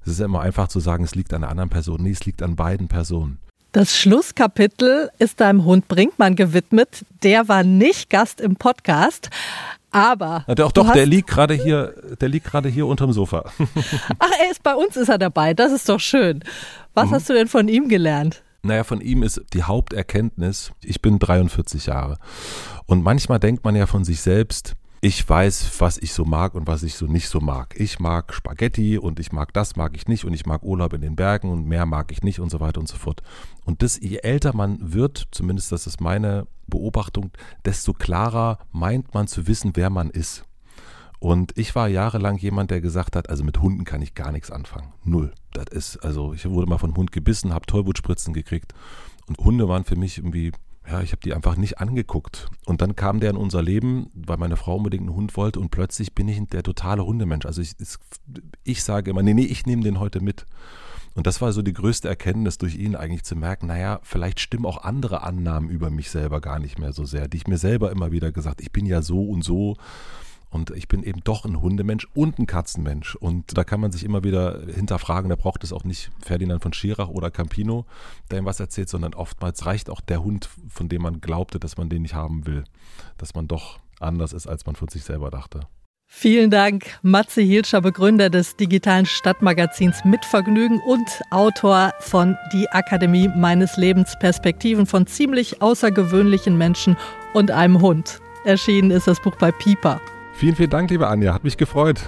es ist immer einfach zu sagen, es liegt an der anderen Person. Nee, es liegt an beiden Personen. Das Schlusskapitel ist deinem Hund Brinkmann gewidmet. Der war nicht Gast im Podcast. Aber. Ja, der, doch, der liegt gerade hier, der liegt gerade hier unterm Sofa. Ach, er ist bei uns, ist er dabei. Das ist doch schön. Was mhm. hast du denn von ihm gelernt? Naja, von ihm ist die Haupterkenntnis, ich bin 43 Jahre. Und manchmal denkt man ja von sich selbst, ich weiß, was ich so mag und was ich so nicht so mag. Ich mag Spaghetti und ich mag das, mag ich nicht und ich mag Urlaub in den Bergen und mehr mag ich nicht und so weiter und so fort. Und das, je älter man wird, zumindest das ist meine Beobachtung, desto klarer meint man zu wissen, wer man ist. Und ich war jahrelang jemand, der gesagt hat, also mit Hunden kann ich gar nichts anfangen. Null. Das ist, also ich wurde mal von Hund gebissen, habe Tollwutspritzen gekriegt. Und Hunde waren für mich irgendwie ja, ich habe die einfach nicht angeguckt. Und dann kam der in unser Leben, weil meine Frau unbedingt einen Hund wollte und plötzlich bin ich der totale Hundemensch. Also ich, ich sage immer, nee, nee, ich nehme den heute mit. Und das war so die größte Erkenntnis durch ihn eigentlich zu merken, naja, vielleicht stimmen auch andere Annahmen über mich selber gar nicht mehr so sehr, die ich mir selber immer wieder gesagt, ich bin ja so und so und ich bin eben doch ein Hundemensch und ein Katzenmensch. Und da kann man sich immer wieder hinterfragen, da braucht es auch nicht Ferdinand von Schirach oder Campino, der ihm was erzählt, sondern oftmals reicht auch der Hund, von dem man glaubte, dass man den nicht haben will. Dass man doch anders ist, als man von sich selber dachte. Vielen Dank, Matze Hilscher, Begründer des digitalen Stadtmagazins Mitvergnügen und Autor von Die Akademie meines Lebens Perspektiven von ziemlich außergewöhnlichen Menschen und einem Hund. Erschienen ist das Buch bei Piper. Vielen, vielen Dank, liebe Anja. Hat mich gefreut.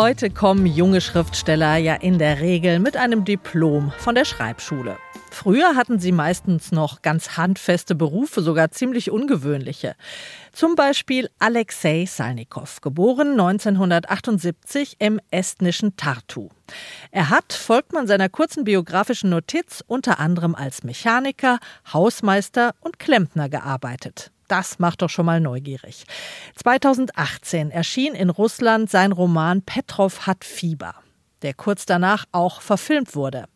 Heute kommen junge Schriftsteller ja in der Regel mit einem Diplom von der Schreibschule. Früher hatten sie meistens noch ganz handfeste Berufe, sogar ziemlich ungewöhnliche. Zum Beispiel Alexei Salnikow, geboren 1978 im estnischen Tartu. Er hat, folgt man seiner kurzen biografischen Notiz, unter anderem als Mechaniker, Hausmeister und Klempner gearbeitet. Das macht doch schon mal neugierig. 2018 erschien in Russland sein Roman Petrov hat Fieber der kurz danach auch verfilmt wurde.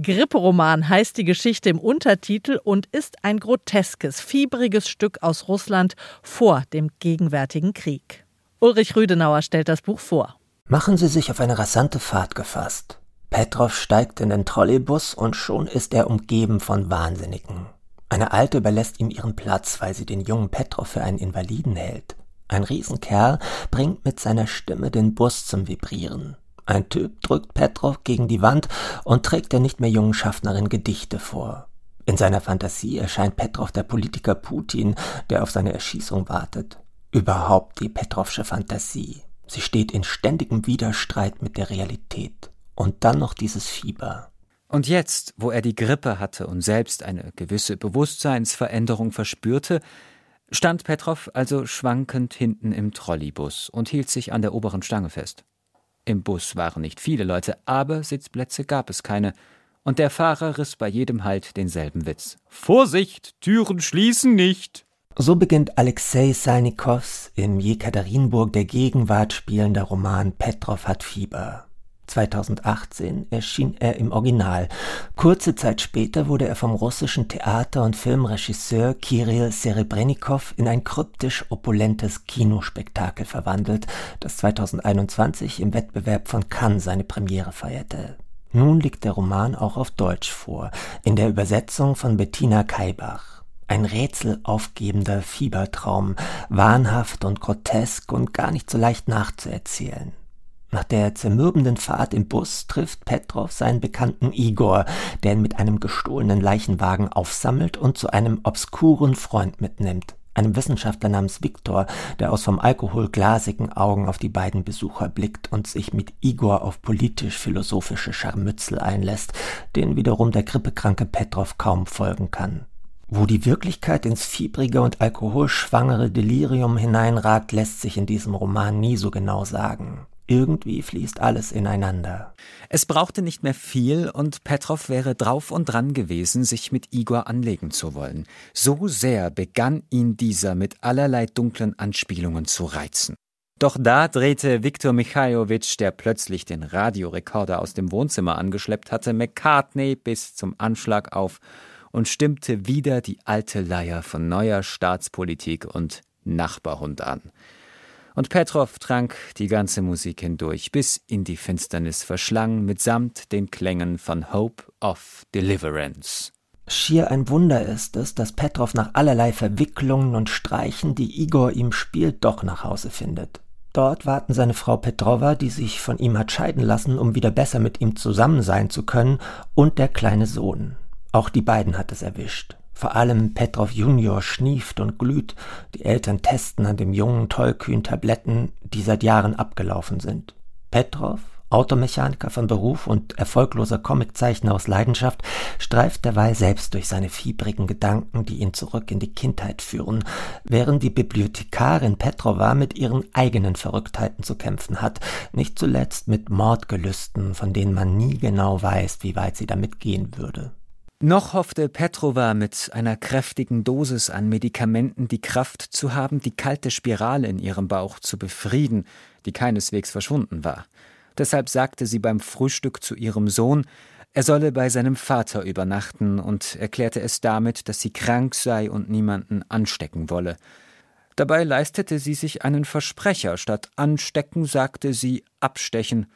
Gripperoman heißt die Geschichte im Untertitel und ist ein groteskes, fiebriges Stück aus Russland vor dem gegenwärtigen Krieg. Ulrich Rüdenauer stellt das Buch vor. Machen Sie sich auf eine rasante Fahrt gefasst. Petrov steigt in den Trolleybus und schon ist er umgeben von Wahnsinnigen. Eine Alte überlässt ihm ihren Platz, weil sie den jungen Petrov für einen Invaliden hält. Ein Riesenkerl bringt mit seiner Stimme den Bus zum Vibrieren. Ein Typ drückt Petrov gegen die Wand und trägt der nicht mehr jungen Schaffnerin Gedichte vor. In seiner Fantasie erscheint Petrov der Politiker Putin, der auf seine Erschießung wartet. Überhaupt die Petrovsche Fantasie. Sie steht in ständigem Widerstreit mit der Realität. Und dann noch dieses Fieber. Und jetzt, wo er die Grippe hatte und selbst eine gewisse Bewusstseinsveränderung verspürte, stand Petrov also schwankend hinten im Trolleybus und hielt sich an der oberen Stange fest. Im Bus waren nicht viele Leute, aber Sitzplätze gab es keine, und der Fahrer riss bei jedem Halt denselben Witz. Vorsicht, Türen schließen nicht! So beginnt Alexei Salnikows im Jekaterinburg der Gegenwart spielender Roman Petrov hat Fieber. 2018 erschien er im Original. Kurze Zeit später wurde er vom russischen Theater- und Filmregisseur Kirill Serebrennikov in ein kryptisch opulentes Kinospektakel verwandelt, das 2021 im Wettbewerb von Cannes seine Premiere feierte. Nun liegt der Roman auch auf Deutsch vor, in der Übersetzung von Bettina Kaibach. Ein rätselaufgebender Fiebertraum, wahnhaft und grotesk und gar nicht so leicht nachzuerzählen. Nach der zermürbenden Fahrt im Bus trifft Petrov seinen Bekannten Igor, der ihn mit einem gestohlenen Leichenwagen aufsammelt und zu einem obskuren Freund mitnimmt, einem Wissenschaftler namens Viktor, der aus vom Alkohol glasigen Augen auf die beiden Besucher blickt und sich mit Igor auf politisch-philosophische Scharmützel einlässt, denen wiederum der grippekranke Petrov kaum folgen kann. Wo die Wirklichkeit ins fiebrige und alkoholschwangere Delirium hineinragt, lässt sich in diesem Roman nie so genau sagen. Irgendwie fließt alles ineinander. Es brauchte nicht mehr viel und Petrov wäre drauf und dran gewesen, sich mit Igor anlegen zu wollen. So sehr begann ihn dieser mit allerlei dunklen Anspielungen zu reizen. Doch da drehte Viktor Michailowitsch, der plötzlich den Radiorekorder aus dem Wohnzimmer angeschleppt hatte, McCartney bis zum Anschlag auf und stimmte wieder die alte Leier von neuer Staatspolitik und Nachbarhund an und Petrov trank die ganze Musik hindurch, bis in die Finsternis verschlang, mitsamt den Klängen von Hope of Deliverance. Schier ein Wunder ist es, dass Petrov nach allerlei Verwicklungen und Streichen, die Igor ihm spielt, doch nach Hause findet. Dort warten seine Frau Petrova, die sich von ihm hat scheiden lassen, um wieder besser mit ihm zusammen sein zu können, und der kleine Sohn. Auch die beiden hat es erwischt. Vor allem Petrov Junior schnieft und glüht. Die Eltern testen an dem jungen tollkühn Tabletten, die seit Jahren abgelaufen sind. Petrov, Automechaniker von Beruf und erfolgloser Comiczeichner aus Leidenschaft, streift derweil selbst durch seine fiebrigen Gedanken, die ihn zurück in die Kindheit führen, während die Bibliothekarin Petrova mit ihren eigenen Verrücktheiten zu kämpfen hat, nicht zuletzt mit Mordgelüsten, von denen man nie genau weiß, wie weit sie damit gehen würde. Noch hoffte Petrova mit einer kräftigen Dosis an Medikamenten die Kraft zu haben, die kalte Spirale in ihrem Bauch zu befrieden, die keineswegs verschwunden war. Deshalb sagte sie beim Frühstück zu ihrem Sohn, er solle bei seinem Vater übernachten und erklärte es damit, dass sie krank sei und niemanden anstecken wolle. Dabei leistete sie sich einen Versprecher, statt anstecken sagte sie abstechen,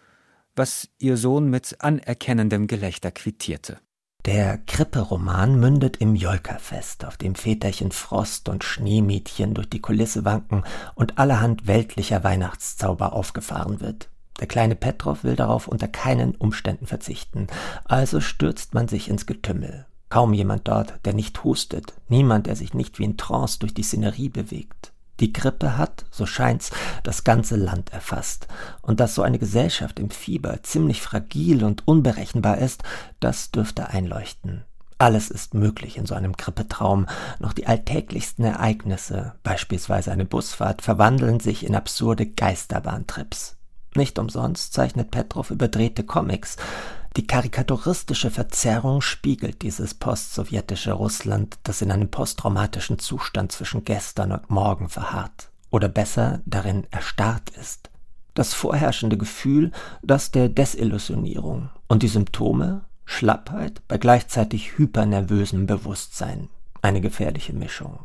was ihr Sohn mit anerkennendem Gelächter quittierte. Der Krippe-Roman mündet im Jolkerfest, auf dem Väterchen Frost und Schneemädchen durch die Kulisse wanken und allerhand weltlicher Weihnachtszauber aufgefahren wird. Der kleine Petrov will darauf unter keinen Umständen verzichten, also stürzt man sich ins Getümmel. Kaum jemand dort, der nicht hustet, niemand, der sich nicht wie in Trance durch die Szenerie bewegt. Die Grippe hat, so scheint's, das ganze Land erfasst. Und dass so eine Gesellschaft im Fieber ziemlich fragil und unberechenbar ist, das dürfte einleuchten. Alles ist möglich in so einem Grippetraum. Noch die alltäglichsten Ereignisse, beispielsweise eine Busfahrt, verwandeln sich in absurde Geisterbahntrips. Nicht umsonst zeichnet Petrov überdrehte Comics. Die karikaturistische Verzerrung spiegelt dieses postsowjetische Russland, das in einem posttraumatischen Zustand zwischen gestern und morgen verharrt, oder besser darin erstarrt ist. Das vorherrschende Gefühl, das der Desillusionierung und die Symptome Schlappheit bei gleichzeitig hypernervösem Bewusstsein. Eine gefährliche Mischung.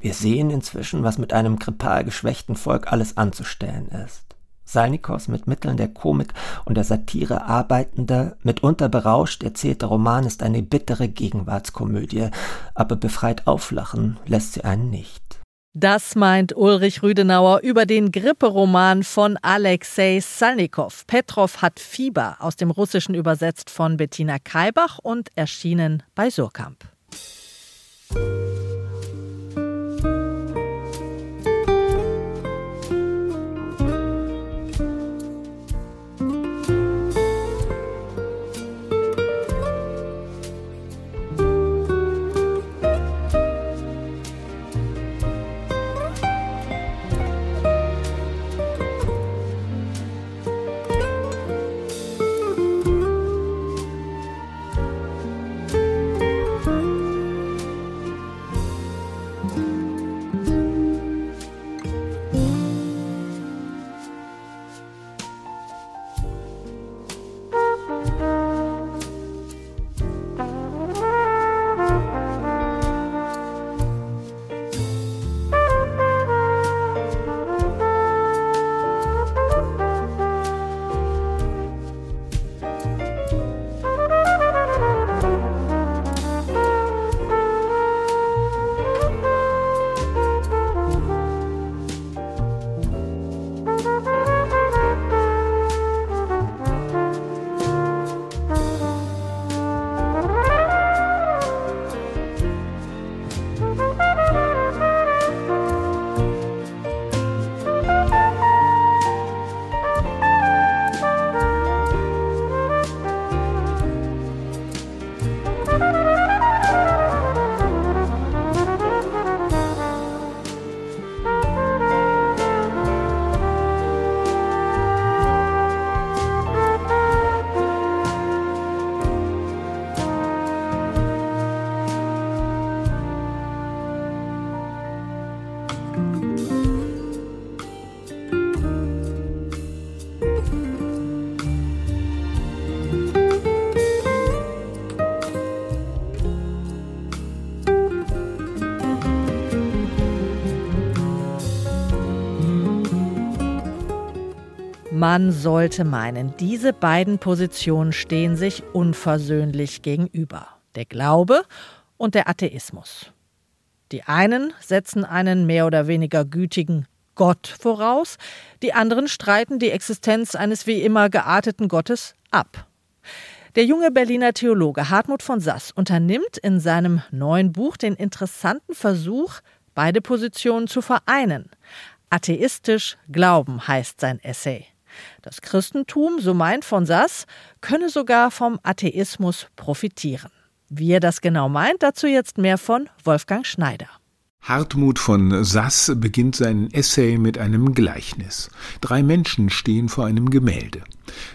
Wir sehen inzwischen, was mit einem grippal geschwächten Volk alles anzustellen ist. Salnikows mit Mitteln der Komik und der Satire arbeitender, mitunter berauscht erzählter Roman ist eine bittere Gegenwartskomödie, aber befreit auflachen lässt sie einen nicht. Das meint Ulrich Rüdenauer über den Gripperoman von Alexei Salnikow. Petrov hat Fieber aus dem Russischen übersetzt von Bettina Kaibach und erschienen bei Surkamp. Man sollte meinen, diese beiden Positionen stehen sich unversöhnlich gegenüber. Der Glaube und der Atheismus. Die einen setzen einen mehr oder weniger gütigen Gott voraus, die anderen streiten die Existenz eines wie immer gearteten Gottes ab. Der junge Berliner Theologe Hartmut von Sass unternimmt in seinem neuen Buch den interessanten Versuch, beide Positionen zu vereinen. Atheistisch Glauben heißt sein Essay. Das Christentum, so meint von Sass, könne sogar vom Atheismus profitieren. Wie er das genau meint, dazu jetzt mehr von Wolfgang Schneider. Hartmut von Sass beginnt seinen Essay mit einem Gleichnis. Drei Menschen stehen vor einem Gemälde.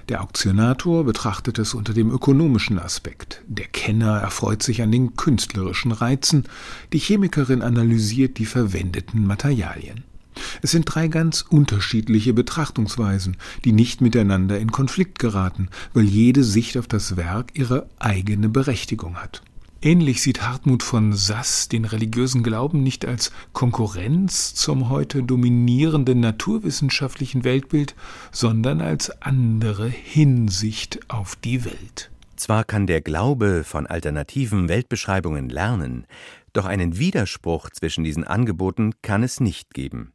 Der Auktionator betrachtet es unter dem ökonomischen Aspekt. Der Kenner erfreut sich an den künstlerischen Reizen. Die Chemikerin analysiert die verwendeten Materialien. Es sind drei ganz unterschiedliche Betrachtungsweisen, die nicht miteinander in Konflikt geraten, weil jede Sicht auf das Werk ihre eigene Berechtigung hat. Ähnlich sieht Hartmut von Sass den religiösen Glauben nicht als Konkurrenz zum heute dominierenden naturwissenschaftlichen Weltbild, sondern als andere Hinsicht auf die Welt. Zwar kann der Glaube von alternativen Weltbeschreibungen lernen, doch einen Widerspruch zwischen diesen Angeboten kann es nicht geben.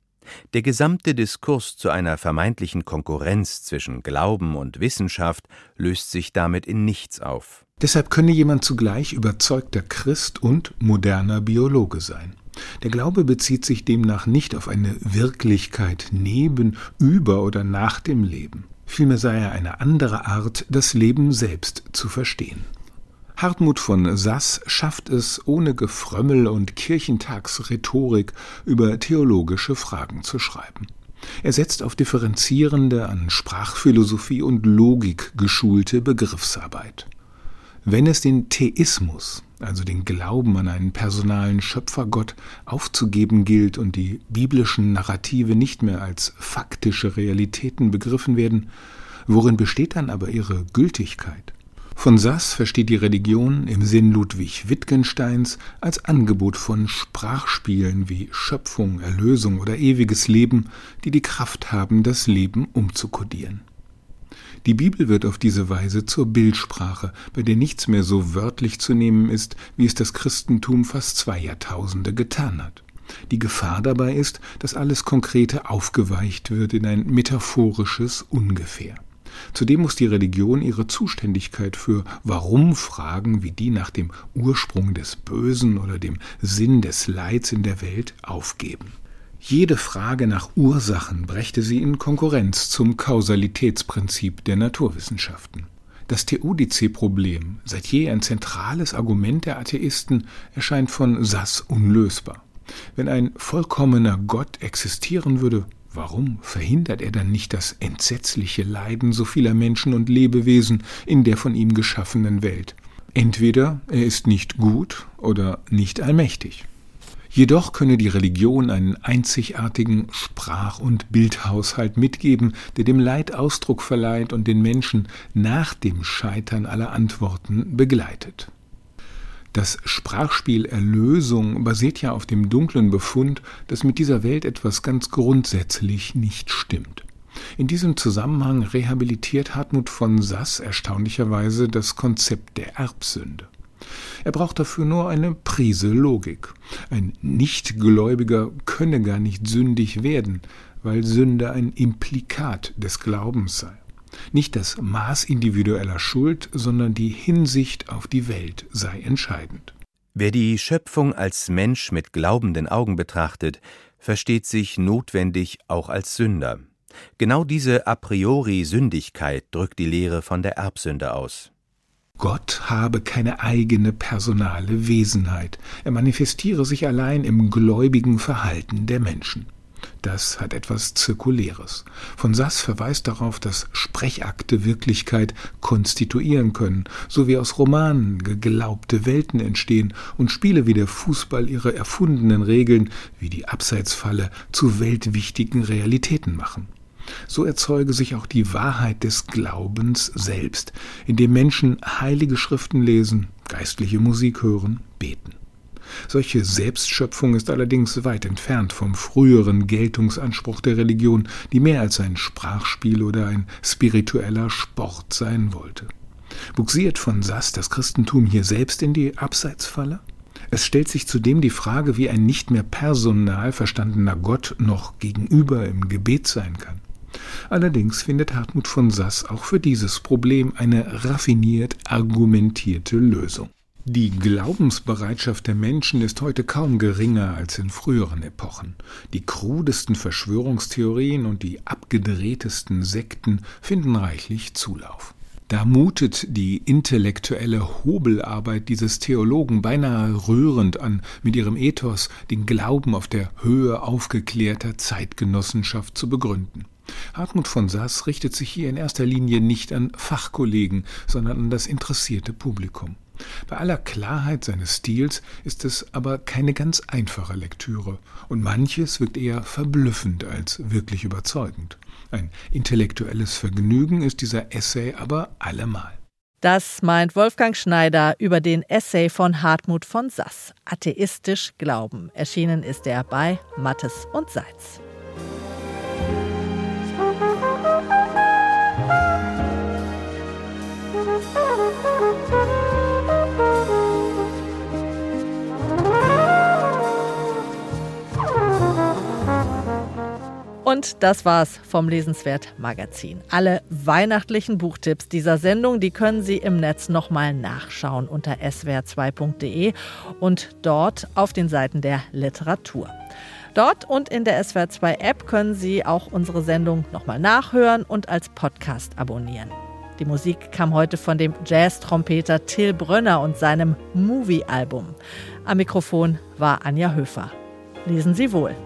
Der gesamte Diskurs zu einer vermeintlichen Konkurrenz zwischen Glauben und Wissenschaft löst sich damit in nichts auf. Deshalb könne jemand zugleich überzeugter Christ und moderner Biologe sein. Der Glaube bezieht sich demnach nicht auf eine Wirklichkeit neben, über oder nach dem Leben. Vielmehr sei er eine andere Art, das Leben selbst zu verstehen. Hartmut von Sass schafft es, ohne Gefrömmel und Kirchentagsrhetorik über theologische Fragen zu schreiben. Er setzt auf differenzierende, an Sprachphilosophie und Logik geschulte Begriffsarbeit. Wenn es den Theismus, also den Glauben an einen personalen Schöpfergott, aufzugeben gilt und die biblischen Narrative nicht mehr als faktische Realitäten begriffen werden, worin besteht dann aber ihre Gültigkeit? Von Sass versteht die Religion im Sinn Ludwig Wittgensteins als Angebot von Sprachspielen wie Schöpfung, Erlösung oder ewiges Leben, die die Kraft haben, das Leben umzukodieren. Die Bibel wird auf diese Weise zur Bildsprache, bei der nichts mehr so wörtlich zu nehmen ist, wie es das Christentum fast zwei Jahrtausende getan hat. Die Gefahr dabei ist, dass alles Konkrete aufgeweicht wird in ein metaphorisches Ungefähr. Zudem muss die Religion ihre Zuständigkeit für Warum-Fragen wie die nach dem Ursprung des Bösen oder dem Sinn des Leids in der Welt aufgeben. Jede Frage nach Ursachen brächte sie in Konkurrenz zum Kausalitätsprinzip der Naturwissenschaften. Das Theodice-Problem, seit je ein zentrales Argument der Atheisten, erscheint von Sass unlösbar. Wenn ein vollkommener Gott existieren würde, warum verhindert er dann nicht das entsetzliche Leiden so vieler Menschen und Lebewesen in der von ihm geschaffenen Welt? Entweder er ist nicht gut oder nicht allmächtig. Jedoch könne die Religion einen einzigartigen Sprach- und Bildhaushalt mitgeben, der dem Leid Ausdruck verleiht und den Menschen nach dem Scheitern aller Antworten begleitet. Das Sprachspiel Erlösung basiert ja auf dem dunklen Befund, dass mit dieser Welt etwas ganz grundsätzlich nicht stimmt. In diesem Zusammenhang rehabilitiert Hartmut von Sass erstaunlicherweise das Konzept der Erbsünde. Er braucht dafür nur eine Prise Logik. Ein Nichtgläubiger könne gar nicht sündig werden, weil Sünde ein Implikat des Glaubens sei. Nicht das Maß individueller Schuld, sondern die Hinsicht auf die Welt sei entscheidend. Wer die Schöpfung als Mensch mit glaubenden Augen betrachtet, versteht sich notwendig auch als Sünder. Genau diese a priori Sündigkeit drückt die Lehre von der Erbsünde aus. Gott habe keine eigene personale Wesenheit, er manifestiere sich allein im gläubigen Verhalten der Menschen. Das hat etwas Zirkuläres. Von Sass verweist darauf, dass Sprechakte Wirklichkeit konstituieren können, so wie aus Romanen geglaubte Welten entstehen und Spiele wie der Fußball ihre erfundenen Regeln, wie die Abseitsfalle, zu weltwichtigen Realitäten machen. So erzeuge sich auch die Wahrheit des Glaubens selbst, indem Menschen heilige Schriften lesen, geistliche Musik hören, beten. Solche Selbstschöpfung ist allerdings weit entfernt vom früheren Geltungsanspruch der Religion, die mehr als ein Sprachspiel oder ein spiritueller Sport sein wollte. Buxiert von Sass das Christentum hier selbst in die Abseitsfalle? Es stellt sich zudem die Frage, wie ein nicht mehr personal verstandener Gott noch gegenüber im Gebet sein kann. Allerdings findet Hartmut von Sass auch für dieses Problem eine raffiniert argumentierte Lösung. Die Glaubensbereitschaft der Menschen ist heute kaum geringer als in früheren Epochen. Die krudesten Verschwörungstheorien und die abgedrehtesten Sekten finden reichlich Zulauf. Da mutet die intellektuelle Hobelarbeit dieses Theologen beinahe rührend an, mit ihrem Ethos den Glauben auf der Höhe aufgeklärter Zeitgenossenschaft zu begründen. Hartmut von Sass richtet sich hier in erster Linie nicht an Fachkollegen, sondern an das interessierte Publikum. Bei aller Klarheit seines Stils ist es aber keine ganz einfache Lektüre, und manches wirkt eher verblüffend als wirklich überzeugend. Ein intellektuelles Vergnügen ist dieser Essay aber allemal. Das meint Wolfgang Schneider über den Essay von Hartmut von Sass, Atheistisch Glauben. Erschienen ist er bei Mattes und Seitz. Und das war's vom Lesenswert Magazin. Alle weihnachtlichen Buchtipps dieser Sendung, die können Sie im Netz nochmal nachschauen unter swr2.de und dort auf den Seiten der Literatur. Dort und in der SWR2 App können Sie auch unsere Sendung nochmal nachhören und als Podcast abonnieren. Die Musik kam heute von dem Jazz-Trompeter Till Brönner und seinem Movie-Album. Am Mikrofon war Anja Höfer. Lesen Sie wohl.